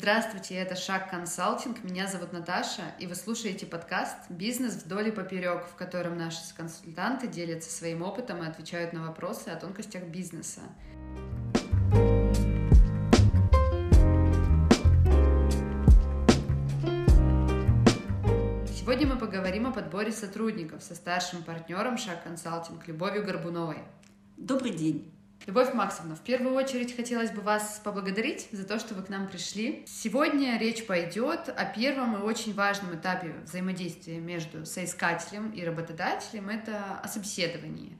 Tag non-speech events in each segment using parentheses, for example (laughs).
Здравствуйте, это Шаг Консалтинг, меня зовут Наташа, и вы слушаете подкаст «Бизнес вдоль и поперек», в котором наши консультанты делятся своим опытом и отвечают на вопросы о тонкостях бизнеса. Сегодня мы поговорим о подборе сотрудников со старшим партнером Шаг Консалтинг Любовью Горбуновой. Добрый день. Любовь Максовна, в первую очередь хотелось бы вас поблагодарить за то, что вы к нам пришли. Сегодня речь пойдет о первом и очень важном этапе взаимодействия между соискателем и работодателем. Это о собеседовании.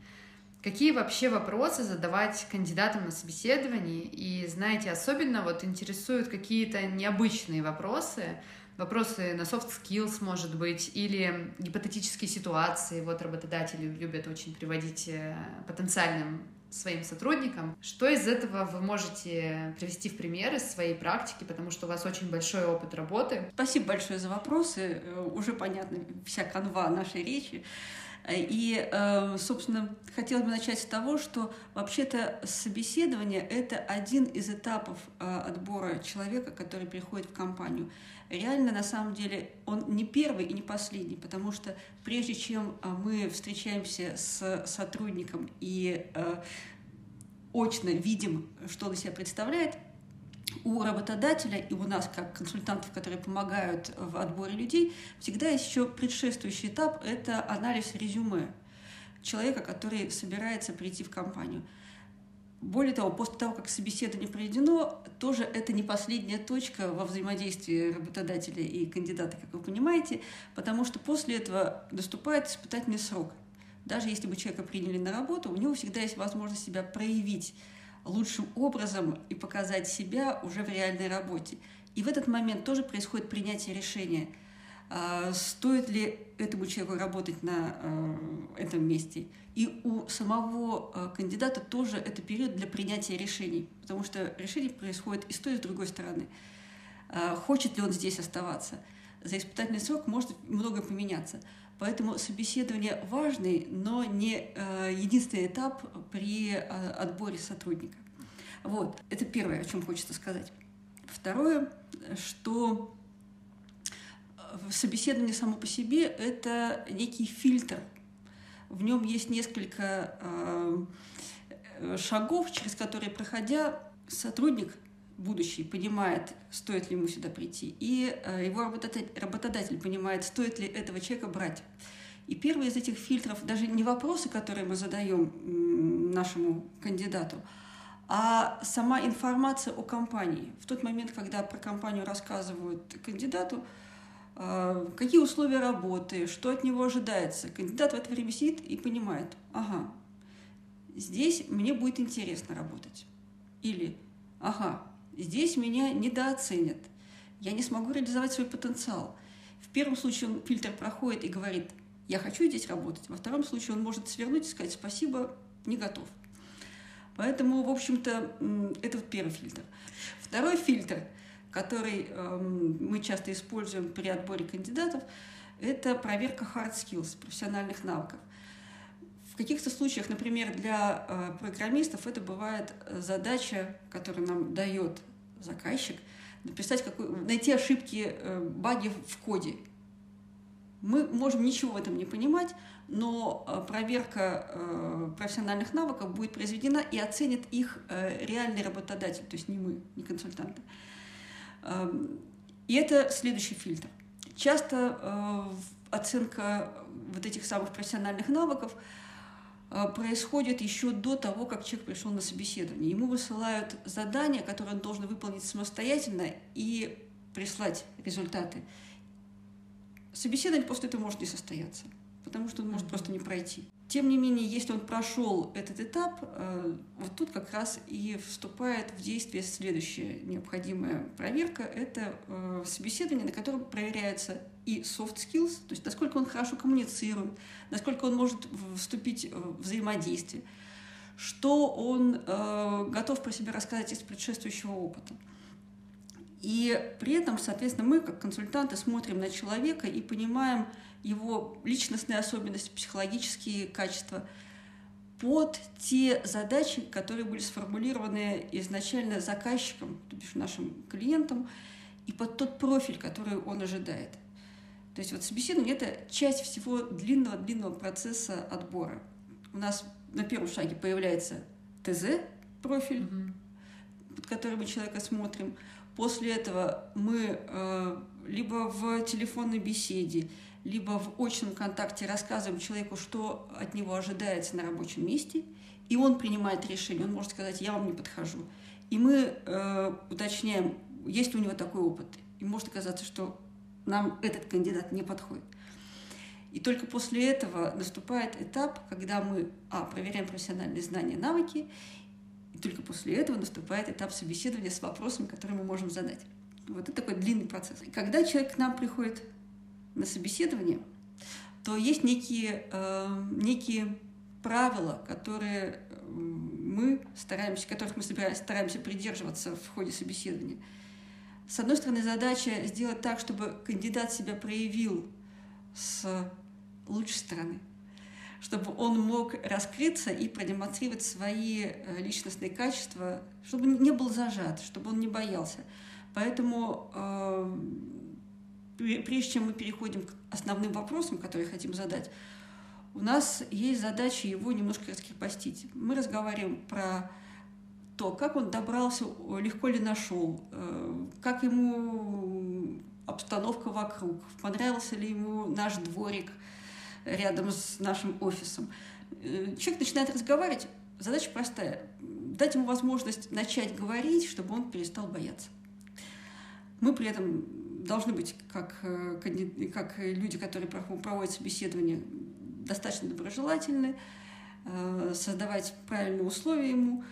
Какие вообще вопросы задавать кандидатам на собеседовании? И, знаете, особенно вот интересуют какие-то необычные вопросы, вопросы на soft skills, может быть, или гипотетические ситуации. Вот работодатели любят очень приводить э, потенциальным своим сотрудникам. Что из этого вы можете привести в пример из своей практики, потому что у вас очень большой опыт работы? Спасибо большое за вопросы. Э, уже понятна вся канва нашей речи. И, э, собственно, хотелось бы начать с того, что вообще-то собеседование — это один из этапов э, отбора человека, который приходит в компанию. Реально, на самом деле, он не первый и не последний, потому что прежде чем э, мы встречаемся с сотрудником и очно видим, что он из себя представляет, у работодателя и у нас, как консультантов, которые помогают в отборе людей, всегда есть еще предшествующий этап – это анализ резюме человека, который собирается прийти в компанию. Более того, после того, как собеседование проведено, тоже это не последняя точка во взаимодействии работодателя и кандидата, как вы понимаете, потому что после этого наступает испытательный срок. Даже если бы человека приняли на работу, у него всегда есть возможность себя проявить лучшим образом и показать себя уже в реальной работе. И в этот момент тоже происходит принятие решения, стоит ли этому человеку работать на а, этом месте. И у самого а, кандидата тоже это период для принятия решений, потому что решение происходит и с той, и с другой стороны. Хочет ли он здесь оставаться? За испытательный срок может многое поменяться. Поэтому собеседование важный, но не единственный этап при отборе сотрудника. Вот, это первое, о чем хочется сказать. Второе, что собеседование само по себе – это некий фильтр. В нем есть несколько э, шагов, через которые, проходя, сотрудник будущий понимает, стоит ли ему сюда прийти, и э, его работодатель, понимает, стоит ли этого человека брать. И первый из этих фильтров даже не вопросы, которые мы задаем нашему кандидату, а сама информация о компании. В тот момент, когда про компанию рассказывают кандидату, какие условия работы, что от него ожидается, кандидат в это время сидит и понимает, ага, здесь мне будет интересно работать. Или, ага, здесь меня недооценят, я не смогу реализовать свой потенциал. В первом случае он фильтр проходит и говорит, я хочу здесь работать. Во втором случае он может свернуть и сказать, спасибо, не готов. Поэтому, в общем-то, это вот первый фильтр. Второй фильтр, который эм, мы часто используем при отборе кандидатов, это проверка hard skills, профессиональных навыков. В каких-то случаях, например, для э, программистов это бывает задача, которую нам дает заказчик, написать какой, найти ошибки, э, баги в коде. Мы можем ничего в этом не понимать, но э, проверка э, профессиональных навыков будет произведена и оценит их э, реальный работодатель, то есть не мы, не консультанты. Эм, и это следующий фильтр. Часто оценка вот этих самых профессиональных навыков происходит еще до того, как человек пришел на собеседование. Ему высылают задание, которое он должен выполнить самостоятельно и прислать результаты. Собеседование после этого может не состояться потому что он может просто не пройти. Тем не менее, если он прошел этот этап, э, вот тут как раз и вступает в действие следующая необходимая проверка. Это э, собеседование, на котором проверяется и soft skills, то есть насколько он хорошо коммуницирует, насколько он может вступить в взаимодействие, что он э, готов про себя рассказать из предшествующего опыта. И при этом, соответственно, мы, как консультанты, смотрим на человека и понимаем, его личностные особенности, психологические качества под те задачи, которые были сформулированы изначально заказчиком, то бишь нашим клиентом, и под тот профиль, который он ожидает. То есть вот собеседование – это часть всего длинного-длинного процесса отбора. У нас на первом шаге появляется ТЗ, профиль, угу. под который мы человека смотрим. После этого мы э, либо в телефонной беседе, либо в очном контакте рассказываем человеку, что от него ожидается на рабочем месте, и он принимает решение, он может сказать, я вам не подхожу. И мы э, уточняем, есть ли у него такой опыт. И может оказаться, что нам этот кандидат не подходит. И только после этого наступает этап, когда мы, а, проверяем профессиональные знания, навыки, и только после этого наступает этап собеседования с вопросами, которые мы можем задать. Вот это такой длинный процесс. И когда человек к нам приходит на собеседование, то есть некие, э, некие правила, которые мы стараемся, которых мы стараемся придерживаться в ходе собеседования. С одной стороны, задача сделать так, чтобы кандидат себя проявил с лучшей стороны, чтобы он мог раскрыться и продемонстрировать свои э, личностные качества, чтобы не был зажат, чтобы он не боялся. Поэтому э, прежде чем мы переходим к основным вопросам, которые хотим задать, у нас есть задача его немножко раскрепостить. Мы разговариваем про то, как он добрался, легко ли нашел, э, как ему обстановка вокруг, понравился ли ему наш дворик рядом с нашим офисом. Э, человек начинает разговаривать, задача простая – дать ему возможность начать говорить, чтобы он перестал бояться. Мы при этом должны быть, как, э, как люди, которые проводят собеседование, достаточно доброжелательны, э, создавать правильные условия ему.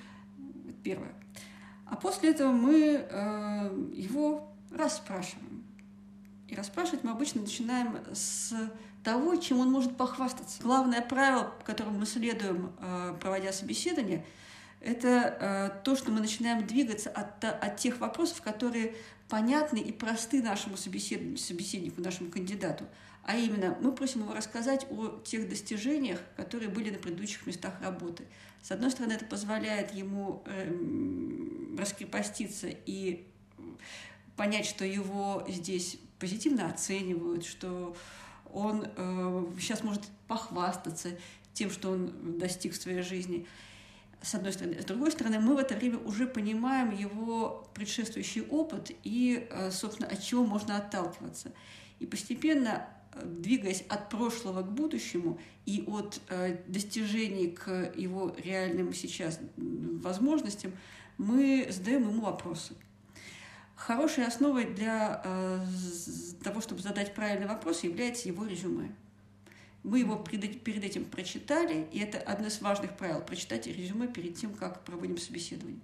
Первое. А после этого мы э, его расспрашиваем. И расспрашивать мы обычно начинаем с того, чем он может похвастаться. Главное правило, которому мы следуем, проводя собеседование, это то, что мы начинаем двигаться от, от тех вопросов, которые понятны и просты нашему собеседнику, нашему кандидату. А именно, мы просим его рассказать о тех достижениях, которые были на предыдущих местах работы. С одной стороны, это позволяет ему э, раскрепоститься и понять, что его здесь позитивно оценивают, что он э, сейчас может похвастаться тем, что он достиг в своей жизни с одной стороны. С другой стороны, мы в это время уже понимаем его предшествующий опыт и, э, собственно, от чего можно отталкиваться. И постепенно, э, двигаясь от прошлого к будущему и от э, достижений к его реальным сейчас возможностям, мы задаем ему вопросы. Хорошей основой для того, чтобы задать правильный вопрос, является его резюме. Мы его перед этим прочитали, и это одно из важных правил – прочитать резюме перед тем, как проводим собеседование.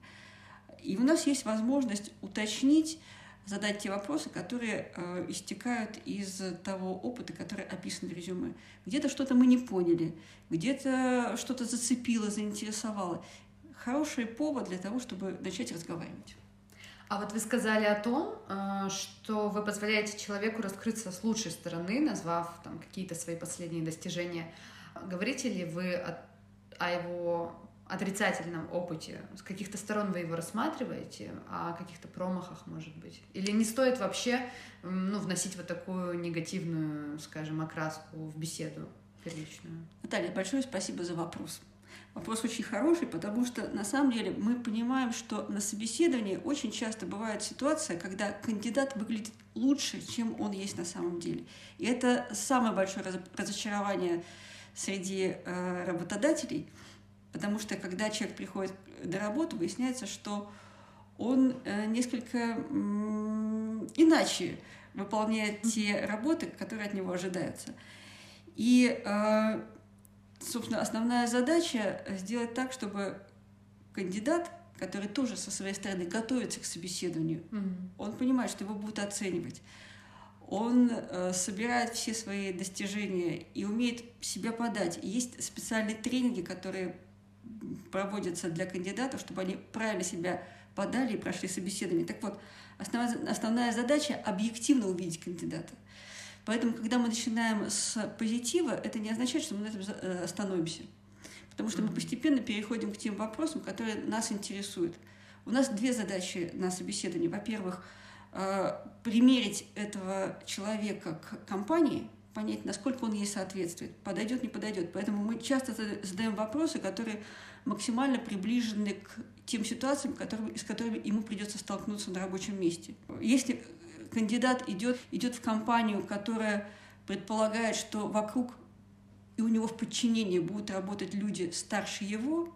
И у нас есть возможность уточнить, задать те вопросы, которые э, истекают из того опыта, который описан в резюме. Где-то что-то мы не поняли, где-то что-то зацепило, заинтересовало. Хороший повод для того, чтобы начать разговаривать. А вот вы сказали о том, э, что вы позволяете человеку раскрыться с лучшей стороны, назвав там какие-то свои последние достижения. Говорите ли вы о, о его отрицательном опыте? С каких-то сторон вы его рассматриваете, а о каких-то промахах, может быть? Или не стоит вообще ну, вносить вот такую негативную, скажем, окраску в беседу первичную? Наталья, большое спасибо за вопрос. Вопрос очень хороший, потому что на самом деле мы понимаем, что на собеседовании очень часто бывает ситуация, когда кандидат выглядит лучше, чем он есть на самом деле. И это самое большое разочарование среди э, работодателей, потому что когда человек приходит на работу, выясняется, что он э, несколько э, иначе выполняет те работы, которые от него ожидаются. И э, собственно, основная задача сделать так, чтобы кандидат, который тоже со своей стороны готовится к собеседованию, mm-hmm. он понимает, что его будут оценивать. Он э, собирает все свои достижения и умеет себя подать. И есть специальные тренинги, которые проводятся для кандидатов, чтобы они правильно себя подали и прошли собеседование. Так вот, основная, основная задача – объективно увидеть кандидата. Поэтому, когда мы начинаем с позитива, это не означает, что мы на этом э, остановимся. Потому что мы постепенно переходим к тем вопросам, которые нас интересуют. У нас две задачи на собеседовании. Во-первых, э, примерить этого человека к компании, понять, насколько он ей соответствует, подойдет, не подойдет. Поэтому мы часто задаем вопросы, которые максимально приближены к тем ситуациям, которыми, с которыми ему придется столкнуться на рабочем месте. Если кандидат идет, идет в компанию, которая предполагает, что вокруг и у него в подчинении будут работать люди старше его,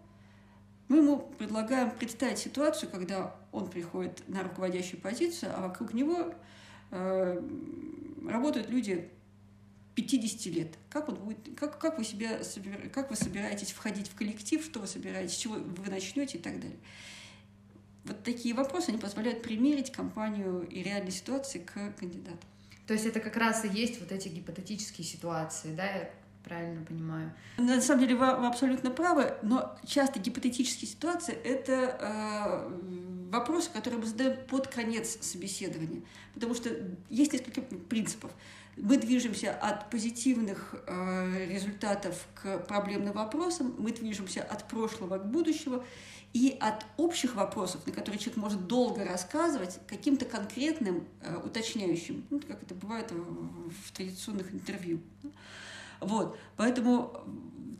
мы ему предлагаем представить ситуацию, когда он приходит на руководящую позицию, а вокруг него э, работают люди 50 лет. Как, он будет, как, как, вы себя, как вы собираетесь входить в коллектив, что вы собираетесь, чего вы начнете и так далее. Вот такие вопросы, они позволяют примерить компанию и реальные ситуации к кандидату. То есть это как раз и есть вот эти гипотетические ситуации, да, я правильно понимаю? На самом деле вы, вы абсолютно правы, но часто гипотетические ситуации — это э, вопросы, которые мы задаем под конец собеседования, потому что есть несколько принципов. Мы движемся от позитивных э, результатов к проблемным вопросам, мы движемся от прошлого к будущему, и от общих вопросов, на которые человек может долго рассказывать, каким-то конкретным, э, уточняющим, ну, как это бывает в, в традиционных интервью. Вот. Поэтому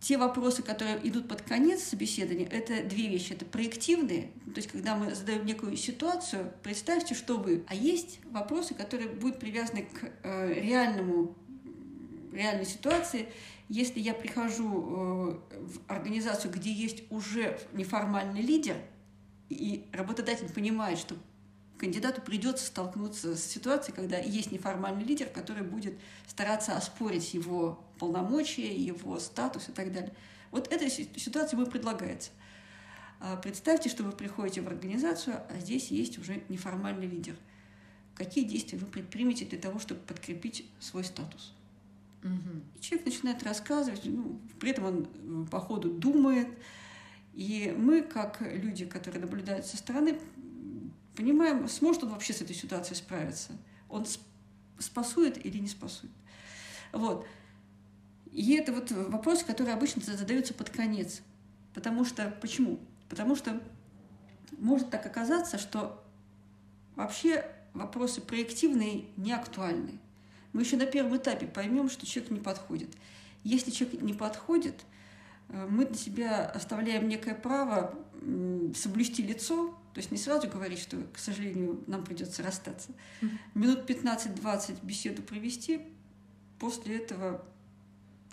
те вопросы, которые идут под конец собеседования, это две вещи. Это проективные, то есть когда мы задаем некую ситуацию, представьте, что вы. А есть вопросы, которые будут привязаны к э, реальному, реальной ситуации. Если я прихожу э, в организацию, где есть уже неформальный лидер, и работодатель понимает, что кандидату придется столкнуться с ситуацией, когда есть неформальный лидер, который будет стараться оспорить его полномочия, его статус и так далее. Вот эта ситуация ему предлагается. А представьте, что вы приходите в организацию, а здесь есть уже неформальный лидер. Какие действия вы предпримете для того, чтобы подкрепить свой статус? Угу. И человек начинает рассказывать, ну, при этом он э, по ходу думает. И мы, как люди, которые наблюдают со стороны, понимаем, сможет он вообще с этой ситуацией справиться. Он спасует или не спасует. Вот. И это вот вопрос, который обычно задаются под конец. Потому что, почему? Потому что может так оказаться, что вообще вопросы проективные не актуальны. Мы еще на первом этапе поймем, что человек не подходит. Если человек не подходит, э, мы для себя оставляем некое право соблюсти лицо, то есть не сразу говорить, что, к сожалению, нам придется расстаться. Минут 15-20 беседу провести, после этого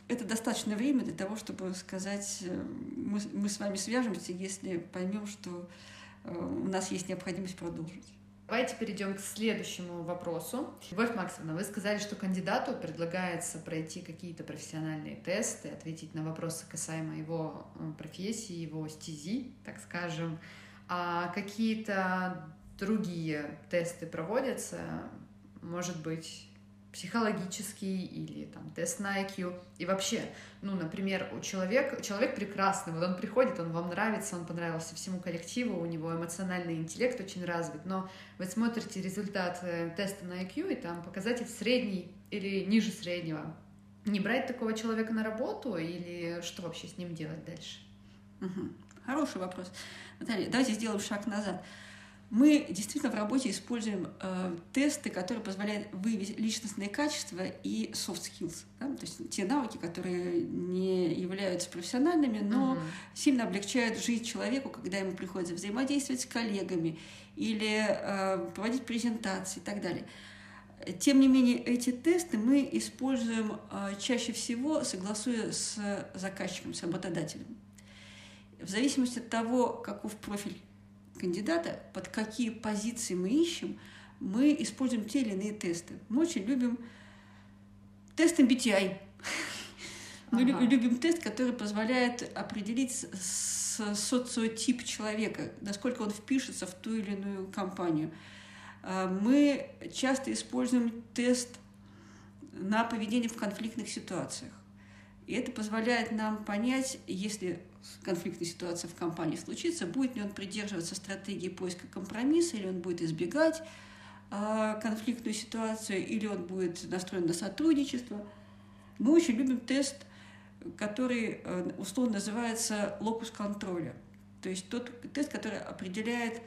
это достаточно время для того, чтобы сказать, э, мы, мы с вами свяжемся, если поймем, что э, у нас есть необходимость продолжить. Давайте перейдем к следующему вопросу. Любовь Максимовна, вы сказали, что кандидату предлагается пройти какие-то профессиональные тесты, ответить на вопросы касаемо его э, профессии, его стези, так скажем а какие-то другие тесты проводятся, может быть, психологический или там тест на IQ. И вообще, ну, например, у человека, человек прекрасный, вот он приходит, он вам нравится, он понравился всему коллективу, у него эмоциональный интеллект очень развит, но вы смотрите результат э, теста на IQ, и там показатель средний или ниже среднего. Не брать такого человека на работу или что вообще с ним делать дальше? Угу. Хороший вопрос. Наталья, давайте сделаем шаг назад. Мы действительно в работе используем э, тесты, которые позволяют выявить личностные качества и soft skills, да? то есть те навыки, которые не являются профессиональными, но uh-huh. сильно облегчают жизнь человеку, когда ему приходится взаимодействовать с коллегами или э, проводить презентации и так далее. Тем не менее, эти тесты мы используем э, чаще всего, согласуя с заказчиком, с работодателем. В зависимости от того, каков профиль кандидата, под какие позиции мы ищем, мы используем те или иные тесты. Мы очень любим тест MBTI. (laughs) Мы ага. любим тест, который позволяет определить социотип человека, насколько он впишется в ту или иную компанию. А, мы часто используем тест на поведение в конфликтных ситуациях. И это позволяет нам понять, если конфликтная ситуация в компании случится, будет ли он придерживаться стратегии поиска компромисса, или он будет избегать э, конфликтную ситуацию, или он будет настроен на сотрудничество. Мы очень любим тест, который э, условно называется локус контроля. То есть тот тест, который определяет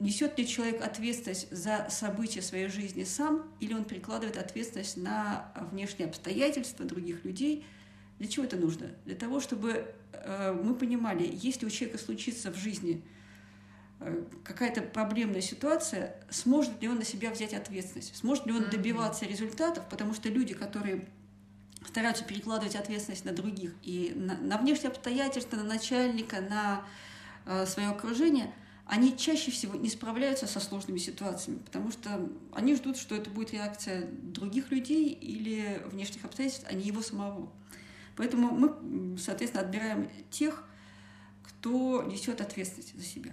несет ли человек ответственность за события своей жизни сам, или он перекладывает ответственность на внешние обстоятельства других людей. Для чего это нужно? Для того, чтобы мы понимали, если у человека случится в жизни э, какая-то проблемная ситуация, сможет ли он на себя взять ответственность, сможет ли он добиваться результатов, потому что люди, которые стараются перекладывать ответственность на других и на, на внешние обстоятельства, на начальника, на э, свое окружение – они чаще всего не справляются со сложными ситуациями, потому что они ждут, что это будет реакция других людей или внешних обстоятельств, а не его самого. Поэтому мы, соответственно, отбираем тех, кто несет ответственность за себя.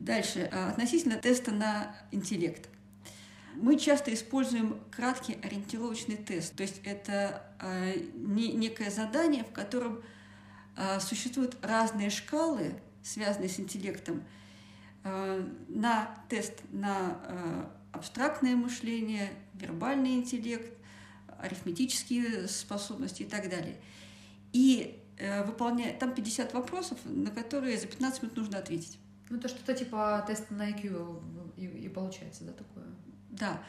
Дальше, а, относительно теста на интеллект. Мы часто используем краткий ориентировочный тест, то есть это а, некое задание, в котором а, существуют разные шкалы, связанные с интеллектом, на тест на абстрактное мышление, вербальный интеллект, арифметические способности и так далее. И э, выполняя, там 50 вопросов, на которые за 15 минут нужно ответить. Ну, это что-то типа теста на IQ и, и получается, да, такое? Да.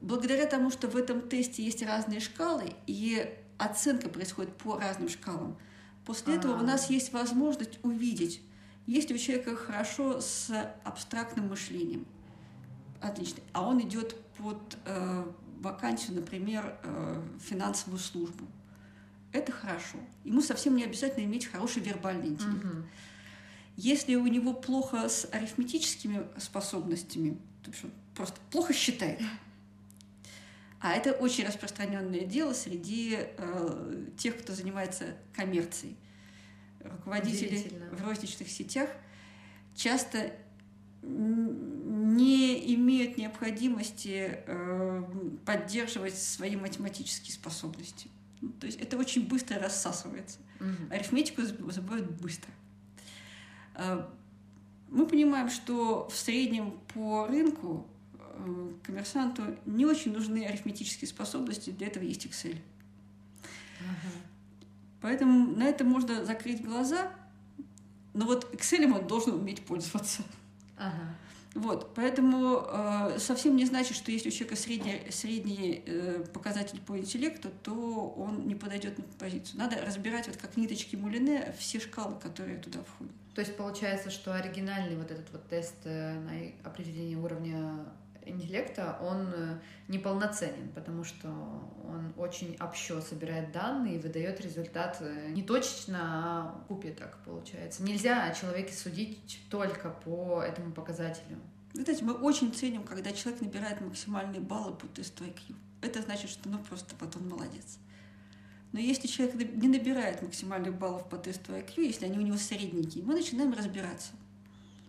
Благодаря тому, что в этом тесте есть разные шкалы, и оценка происходит по разным шкалам, после А-а-а. этого у нас есть возможность увидеть, если у человека хорошо с абстрактным мышлением, отлично, а он идет под э, вакансию, например, э, финансовую службу, это хорошо. Ему совсем не обязательно иметь хороший вербальный интеллект. Угу. Если у него плохо с арифметическими способностями, то есть он просто плохо считает. А это очень распространенное дело среди э, тех, кто занимается коммерцией руководители в розничных сетях часто не имеют необходимости э, поддерживать свои математические способности. Ну, то есть это очень быстро рассасывается. Угу. Арифметику забывают быстро. Э, мы понимаем, что в среднем по рынку э, коммерсанту не очень нужны арифметические способности, для этого есть Excel. Поэтому на это можно закрыть глаза, но вот Excel он должен уметь пользоваться. Ага. Вот, поэтому э, совсем не значит, что если у человека средний, средний э, показатель по интеллекту, то он не подойдет на позицию. Надо разбирать вот как ниточки мулине все шкалы, которые туда входят. То есть получается, что оригинальный вот этот вот тест э, на определение уровня интеллекта, он э, неполноценен, потому что он очень общо собирает данные и выдает результат э, не точечно, а купе так получается. Нельзя о человеке судить только по этому показателю. Знаете, мы очень ценим, когда человек набирает максимальные баллы по тесту IQ. Это значит, что ну просто потом молодец. Но если человек не набирает максимальных баллов по тесту IQ, если они у него средненькие, мы начинаем разбираться.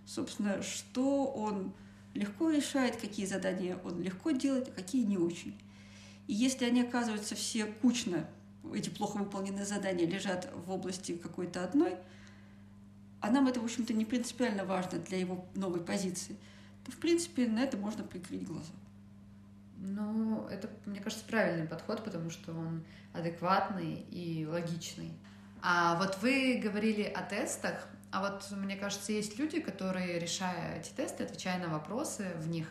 Собственно, что он легко решает, какие задания он легко делает, а какие не очень. И если они оказываются все кучно, эти плохо выполненные задания лежат в области какой-то одной, а нам это, в общем-то, не принципиально важно для его новой позиции, то, в принципе, на это можно прикрыть глаза. Ну, это, мне кажется, правильный подход, потому что он адекватный и логичный. А вот вы говорили о тестах, а вот, мне кажется, есть люди, которые, решая эти тесты, отвечая на вопросы в них,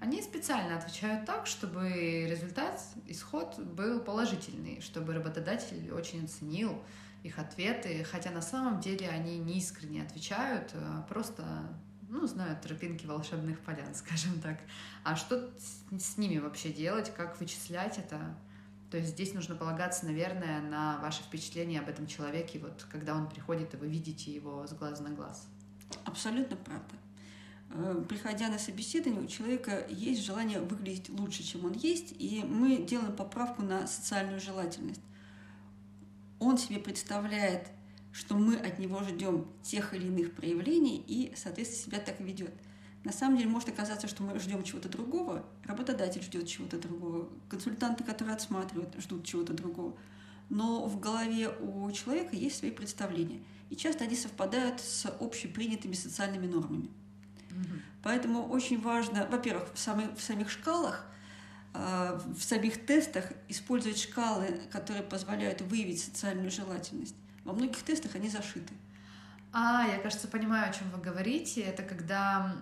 они специально отвечают так, чтобы результат, исход был положительный, чтобы работодатель очень оценил их ответы, хотя на самом деле они не искренне отвечают, а просто ну, знают тропинки волшебных полян, (laughs) скажем так. А что с ними вообще делать, как вычислять это? То есть здесь нужно полагаться, наверное, на ваше впечатление об этом человеке, вот когда он приходит, и вы видите его с глаза на глаз. Абсолютно правда. Э, приходя на собеседование, у человека есть желание выглядеть лучше, чем он есть, и мы делаем поправку на социальную желательность. Он себе представляет, что мы от него ждем тех или иных проявлений, и, соответственно, себя так ведет – на самом деле может оказаться, что мы ждем чего-то другого, работодатель ждет чего-то другого, консультанты, которые отсматривают, ждут чего-то другого. Но в голове у человека есть свои представления. И часто они совпадают с общепринятыми социальными нормами. Угу. Поэтому очень важно, во-первых, в самих, в самих шкалах, э, в самих тестах использовать шкалы, которые позволяют выявить социальную желательность. Во многих тестах они зашиты. А, я, кажется, понимаю, о чем вы говорите. Это когда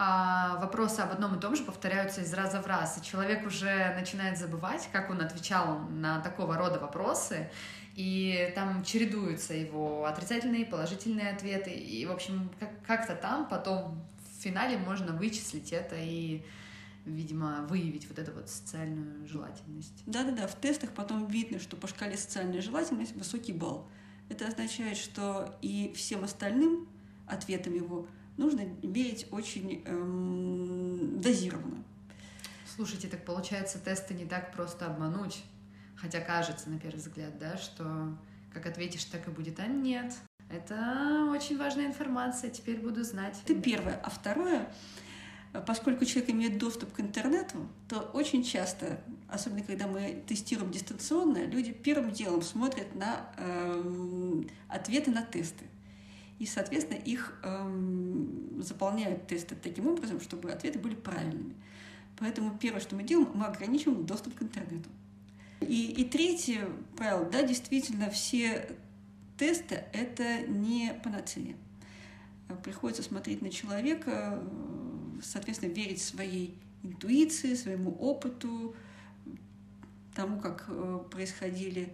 а вопросы об одном и том же повторяются из раза в раз, и человек уже начинает забывать, как он отвечал на такого рода вопросы, и там чередуются его отрицательные положительные ответы, и, в общем, как-то там потом в финале можно вычислить это и видимо, выявить вот эту вот социальную желательность. Да-да-да, в тестах потом видно, что по шкале социальной желательности высокий балл. Это означает, что и всем остальным ответам его нужно верить очень эм, дозированно. Слушайте, так получается, тесты не так просто обмануть. Хотя кажется, на первый взгляд, да, что как ответишь, так и будет. А нет. Это очень важная информация, теперь буду знать. Это первое. А второе, поскольку человек имеет доступ к интернету, то очень часто, особенно когда мы тестируем дистанционно, люди первым делом смотрят на э, ответы на тесты. И, соответственно, их э, заполняют тесты таким образом, чтобы ответы были правильными. Поэтому первое, что мы делаем, мы ограничиваем доступ к интернету. И, и третье правило, да, действительно, все тесты — это не панацея. Приходится смотреть на человека, соответственно, верить своей интуиции, своему опыту, тому, как э, происходили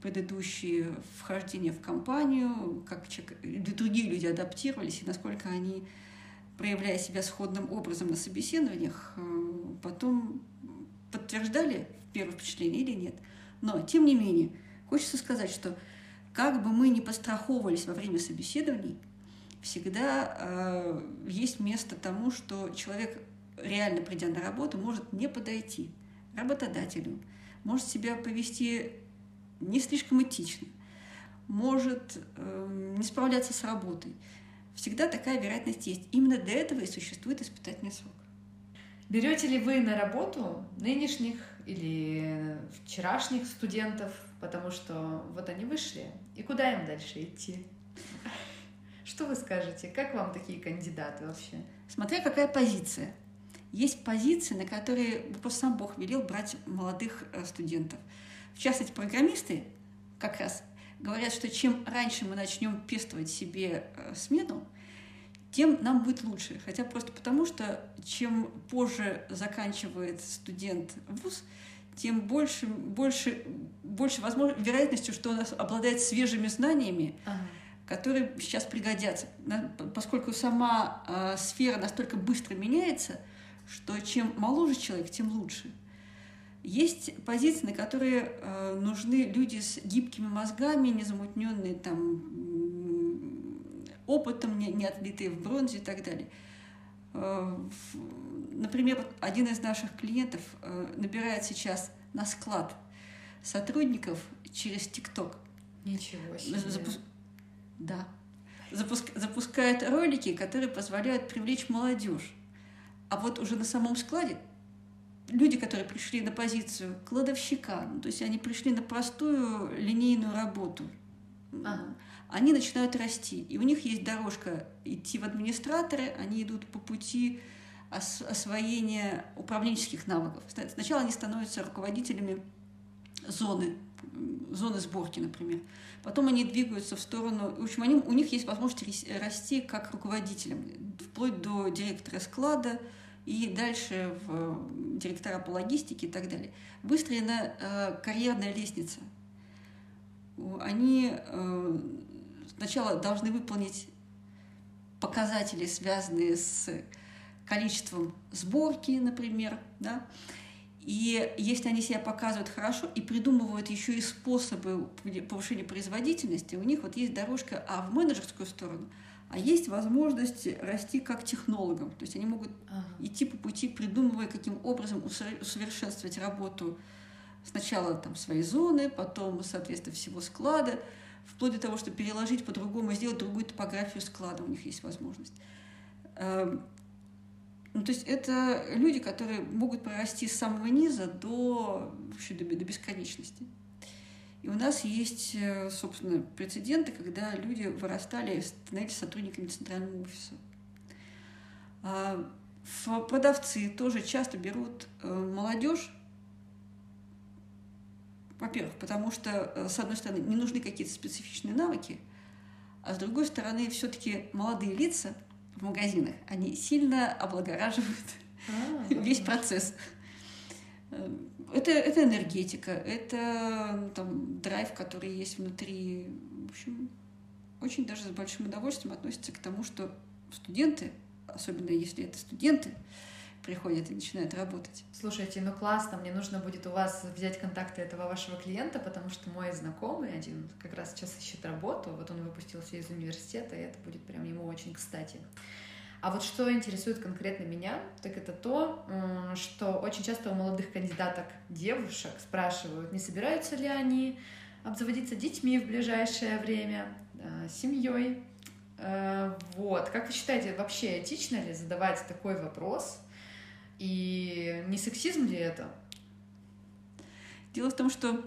предыдущие вхождения в компанию, как человек, другие люди адаптировались и насколько они, проявляя себя сходным образом на собеседованиях, э, потом подтверждали первое впечатление или нет. Но, тем не менее, хочется сказать, что как бы мы ни постраховывались во время собеседований, всегда э, есть место тому, что человек, реально придя на работу, может не подойти работодателю, может себя повести не слишком этично, может э, не справляться с работой. Всегда такая вероятность есть. Именно для этого и существует испытательный срок. Берете ли вы на работу нынешних или вчерашних студентов, потому что вот они вышли, и куда им дальше идти? Что вы скажете? Как вам такие кандидаты вообще? Смотря какая позиция. Есть позиции, на которые просто сам Бог велел брать молодых э, студентов. В частности, программисты как раз говорят, что чем раньше мы начнем пестовать себе э, смену, тем нам будет лучше. Хотя просто потому, что чем позже заканчивает студент вуз, тем больше, больше, больше возможно, вероятностью, что он обладает свежими знаниями, ага. которые сейчас пригодятся. Поскольку сама э, сфера настолько быстро меняется, что чем моложе человек, тем лучше. Есть позиции, на которые э, нужны люди с гибкими мозгами, незамутненные там опытом, не, не отлитые в бронзе и так далее. Э, например, один из наших клиентов э, набирает сейчас на склад сотрудников через ТикТок. Ничего себе. Запу... Да. Запуск... Запускает ролики, которые позволяют привлечь молодежь. А вот уже на самом складе люди, которые пришли на позицию кладовщика, ну, то есть они пришли на простую линейную работу, ага они начинают расти. И у них есть дорожка идти в администраторы, они идут по пути ос освоения управленческих навыков. Сначала они становятся руководителями зоны, зоны сборки, например. Потом они двигаются в сторону... В общем, они, у них есть возможность расти как руководителям, вплоть до директора склада и дальше в директора по логистике и так далее. Выстроена э, карьерная лестница. Они э, сначала должны выполнить показатели, связанные с количеством сборки, например, да, и если они себя показывают хорошо и придумывают еще и способы повышения производительности, у них вот есть дорожка, а в менеджерскую сторону, а есть возможность расти как технологам. То есть они могут ага. идти по пути, придумывая, каким образом усовершенствовать работу сначала там своей зоны, потом, соответственно, всего склада, вплоть до того, что переложить по-другому, сделать другую топографию склада, у них есть возможность. Ну, то есть это люди, которые могут прорасти с самого низа до, вообще, до, до бесконечности. И у нас есть, э, собственно, прецеденты, когда люди вырастали и становились сотрудниками центрального офиса. А продавцы тоже часто берут э, молодежь, во-первых, потому что, э, с одной стороны, не нужны какие-то специфичные навыки, а с другой стороны, все-таки молодые лица, в магазинах, они сильно облагораживают а, (laughs) весь процесс. Это, это энергетика, это там, драйв, который есть внутри. В общем, очень даже с большим удовольствием относятся к тому, что студенты, особенно если это студенты, приходят и начинают работать. Слушайте, ну классно, мне нужно будет у вас взять контакты этого вашего клиента, потому что мой знакомый один как раз сейчас ищет работу, вот он выпустился из университета, и это будет прям ему очень кстати. А вот что интересует конкретно меня, так это то, что очень часто у молодых кандидаток девушек спрашивают, не собираются ли они обзаводиться детьми в ближайшее время, э, семьей. Э, вот. Как вы считаете, вообще этично ли задавать такой вопрос? И не сексизм ли это? Дело в том, что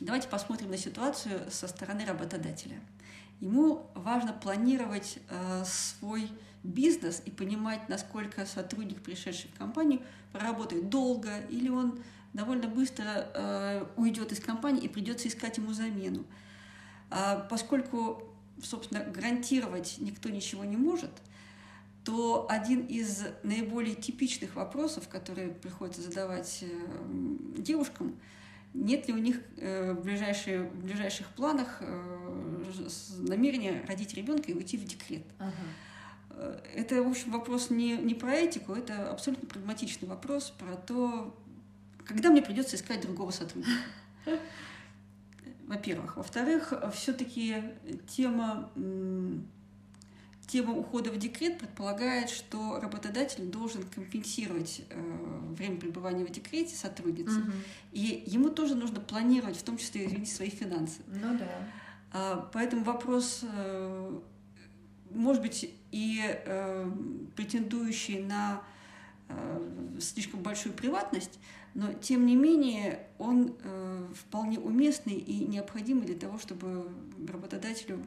давайте посмотрим на ситуацию со стороны работодателя. Ему важно планировать э, свой бизнес и понимать, насколько сотрудник, пришедший в компанию, проработает долго или он довольно быстро э, уйдет из компании и придется искать ему замену. А поскольку, собственно, гарантировать никто ничего не может, то один из наиболее типичных вопросов, которые приходится задавать э, девушкам, нет ли у них э, в, ближайшие, в ближайших планах э, намерения родить ребенка и уйти в декрет. Ага. Это, в общем, вопрос не, не про этику, это абсолютно прагматичный вопрос про то, когда мне придется искать другого сотрудника. (laughs) Во-первых. Во-вторых, все-таки тема, тема ухода в декрет предполагает, что работодатель должен компенсировать э, время пребывания в декрете сотрудницы. Угу. И ему тоже нужно планировать, в том числе, извините, свои финансы. Ну да. А, поэтому вопрос, э, может быть, и э, претендующий на э, слишком большую приватность, но тем не менее он э, вполне уместный и необходимый для того, чтобы работодателю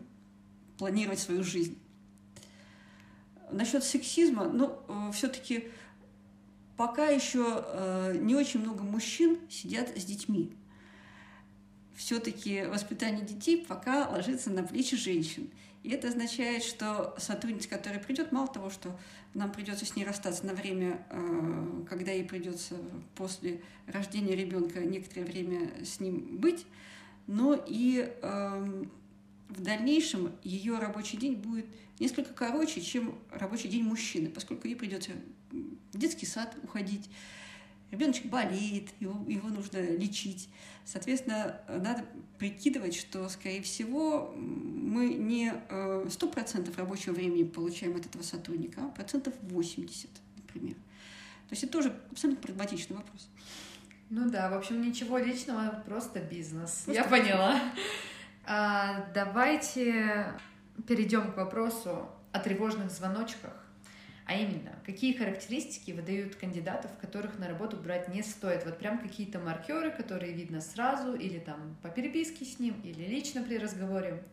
планировать свою жизнь. Насчет сексизма, ну, э, все-таки пока еще э, не очень много мужчин сидят с детьми. Все-таки воспитание детей пока ложится на плечи женщин. И это означает, что сотрудница, которая придет, мало того, что нам придется с ней расстаться на время, э, когда ей придется после рождения ребенка некоторое время с ним быть, но и эм, в дальнейшем ее рабочий день будет несколько короче, чем рабочий день мужчины, поскольку ей придется в детский сад уходить, ребеночек болеет, его, его нужно лечить. Соответственно, надо прикидывать, что, скорее всего, мы не э, сто процентов рабочего времени получаем от этого сотрудника, а процентов 80, например. То есть это тоже абсолютно прагматичный вопрос. Ну да, в общем, ничего личного, просто бизнес. Просто Я поняла. А, давайте перейдем к вопросу о тревожных звоночках. А именно, какие характеристики выдают кандидатов, которых на работу брать не стоит? Вот прям какие-то маркеры, которые видно сразу, или там по переписке с ним, или лично при разговоре.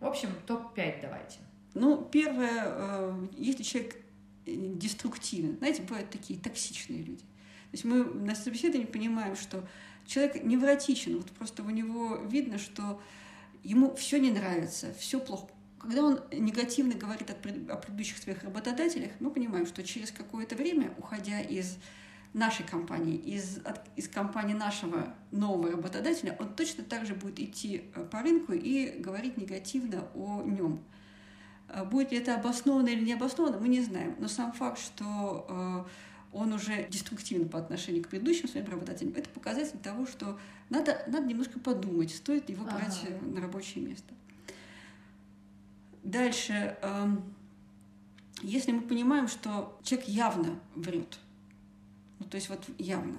В общем, топ-5 давайте. Ну, первое, э, если человек деструктивен, знаете, бывают такие токсичные люди. То есть мы на собеседовании понимаем, что человек невротичен, вот просто у него видно, что ему все не нравится, все плохо когда он негативно говорит о предыдущих своих работодателях, мы понимаем, что через какое-то время, уходя из нашей компании, из, от, из компании нашего нового работодателя, он точно так же будет идти э, по рынку и говорить негативно о нем. Э, будет ли это обосновано или не обосновано, мы не знаем. Но сам факт, что э, он уже деструктивен по отношению к предыдущим своим работодателям, это показатель того, что надо, надо немножко подумать, стоит его брать ага. на рабочее место. Дальше, эм, если мы понимаем, что человек явно врет, ну, то есть вот явно,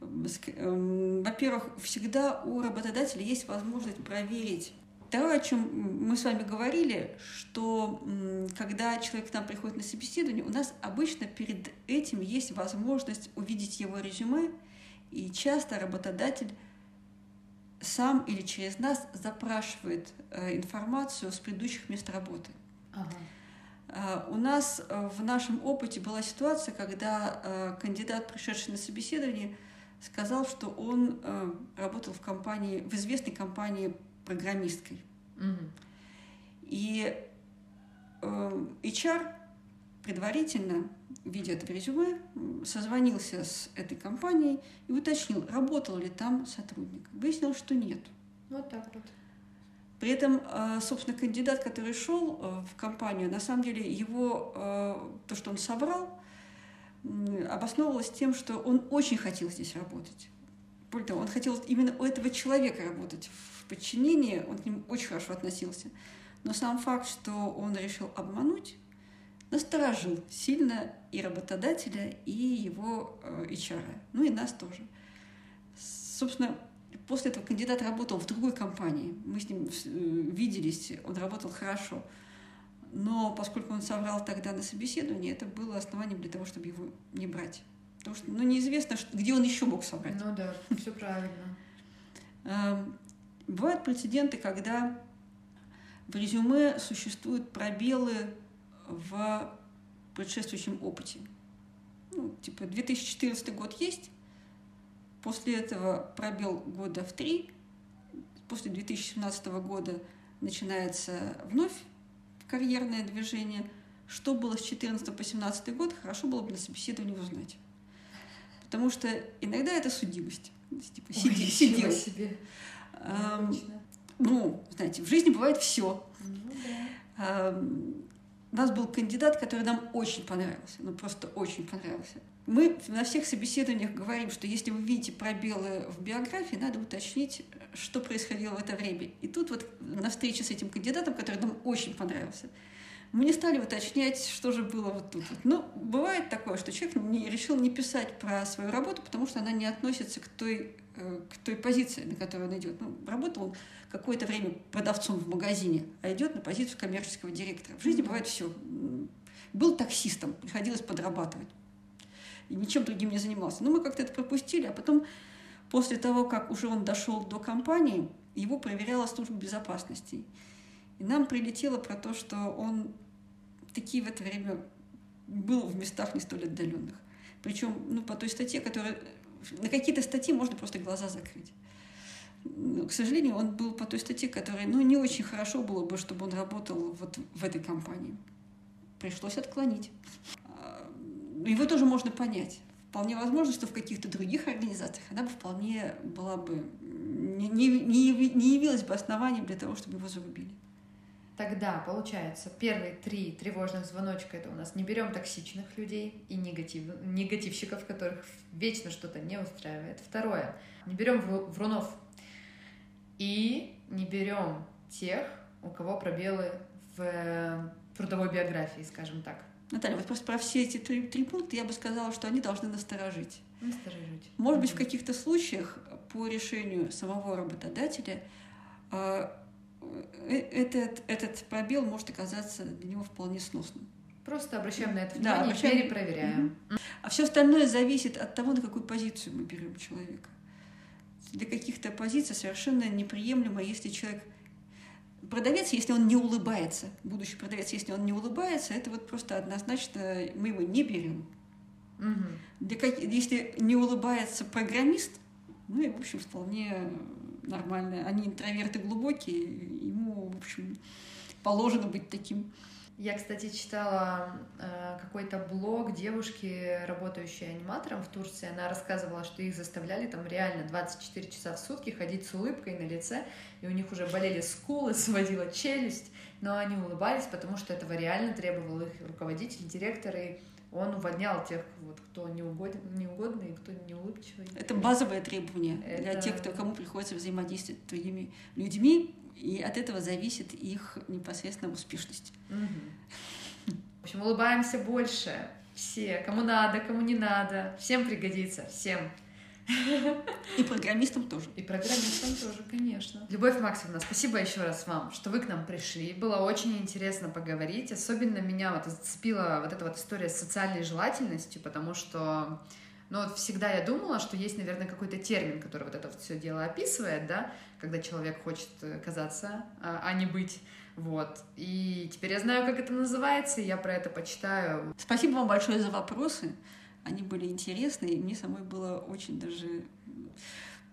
эм, во-первых, всегда у работодателя есть возможность проверить то, о чем мы с вами говорили, что когда человек к нам приходит на собеседование, у нас обычно перед этим есть возможность увидеть его резюме, и часто работодатель сам или через нас запрашивает э, информацию с предыдущих мест работы. Ага. Э, у нас э, в нашем опыте была ситуация, когда кандидат, пришедший на собеседование, сказал, что он работал в компании, в известной компании программисткой. Угу. И э, HR предварительно, видя это резюме, созвонился с этой компанией и уточнил, работал ли там сотрудник. Выяснилось, что нет. Вот так вот. При этом, э, собственно, кандидат, который шел э, в компанию, на самом деле его, э, то, что он собрал, обосновывалось тем, что он очень хотел здесь работать. Более того, он хотел именно у этого человека работать подчинении, он к нему очень хорошо относился. Но сам факт, что он решил обмануть, насторожил сильно и работодателя, и его HR, ну и нас тоже. Собственно, после этого кандидат работал в другой компании. Мы с ним э, виделись, он работал хорошо. Но поскольку он соврал тогда на собеседовании, это было основанием для того, чтобы его не брать. Потому что ну, неизвестно, где он еще мог соврать. Ну да, все правильно. Бывают прецеденты, когда в резюме существуют пробелы в предшествующем опыте. Ну, типа 2014 год есть, после этого пробел года в три, после 2017 года начинается вновь карьерное движение. Что было с 14 по 17 год, хорошо было бы на собеседовании узнать. Потому что иногда это судимость. Типа, сиди, Ой, сидел. себе. Эм, ну, знаете, в жизни бывает все. Ну, да. эм, у нас был кандидат, который нам очень понравился, ну просто очень понравился. Мы на всех собеседованиях говорим, что если вы видите пробелы в биографии, надо уточнить, что происходило в это время. И тут вот на встрече с этим кандидатом, который нам очень понравился, мы не стали уточнять, что же было вот тут. Ну, бывает такое, что человек не, решил не писать про свою работу, потому что она не относится к той, э, к той позиции, на которую он идет. Ну, работал он какое-то время продавцом в магазине, а идет на позицию коммерческого директора. В жизни бывает все. Был таксистом, приходилось подрабатывать. И ничем другим не занимался. Но мы как-то это пропустили, а потом, после того, как уже он дошел до компании, его проверяла служба безопасности. И нам прилетело про то, что он такие в это время был в местах не столь отдаленных. Причем ну, по той статье, которая... На какие-то статьи можно просто глаза закрыть. Но, к сожалению, он был по той статье, которая ну, не очень хорошо было бы, чтобы он работал вот в этой компании. Пришлось отклонить. А, его тоже можно понять. Вполне возможно, что в каких-то других организациях она бы вполне была бы не, не, не явилась бы основанием для того, чтобы его зарубили. Тогда, получается, первые три тревожных звоночка это у нас не берем токсичных людей и негатив, негативщиков, которых вечно что-то не устраивает. Второе, не берем врунов и не берем тех, у кого пробелы в трудовой биографии, скажем так. Наталья, вот просто про все эти три, три пункта я бы сказала, что они должны насторожить. Насторожить. Может быть, в каких-то случаях по решению самого работодателя Э, этот, этот пробел может оказаться для него вполне сносным. Просто обращаем на это внимание да, обращаем... и перепроверяем. А все остальное зависит от того, на какую позицию мы берем человека. Для каких-то позиций совершенно неприемлемо, если человек продавец, если он не улыбается, будущий продавец, если он не улыбается, это вот просто однозначно мы его не берем. Угу. Для как... Если не улыбается программист, ну и, в общем, вполне нормальные. Они интроверты глубокие, ему, в общем, положено быть таким. Я, кстати, читала э, какой-то блог девушки, работающей аниматором в Турции. Она рассказывала, что их заставляли там реально 24 часа в сутки ходить с улыбкой на лице, и у них уже болели скулы, (laughs) сводила челюсть, но они улыбались, потому что этого реально требовал их руководитель, директор, и он увольнял тех, вот, кто неугоден, неугодный кто неулыбчивый. Это базовое требование Это... для тех, кто, кому приходится взаимодействовать с другими людьми, и от этого зависит их непосредственно успешность. Угу. В общем, улыбаемся больше. Все, кому надо, кому не надо, всем пригодится, всем. (laughs) И программистам тоже. И программистам тоже, конечно. Любовь Максимовна, спасибо еще раз вам, что вы к нам пришли. Было очень интересно поговорить. Особенно меня вот зацепила вот эта вот история с социальной желательностью, потому что ну, вот всегда я думала, что есть, наверное, какой-то термин, который вот это вот все дело описывает, да, когда человек хочет казаться, а, а не быть. Вот. И теперь я знаю, как это называется, и я про это почитаю. Спасибо вам большое за вопросы. Они были интересны, и мне самой было очень даже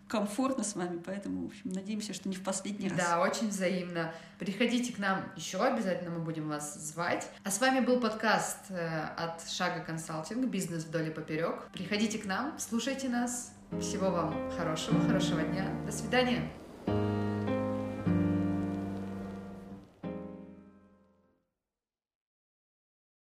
комфортно с вами, поэтому, в общем, надеемся, что не в последний раз. Да, очень взаимно. Приходите к нам еще, обязательно мы будем вас звать. А с вами был подкаст э, от Шага Консалтинг «Бизнес вдоль и поперек». Приходите к нам, слушайте нас. Всего вам хорошего, хорошего дня. До свидания.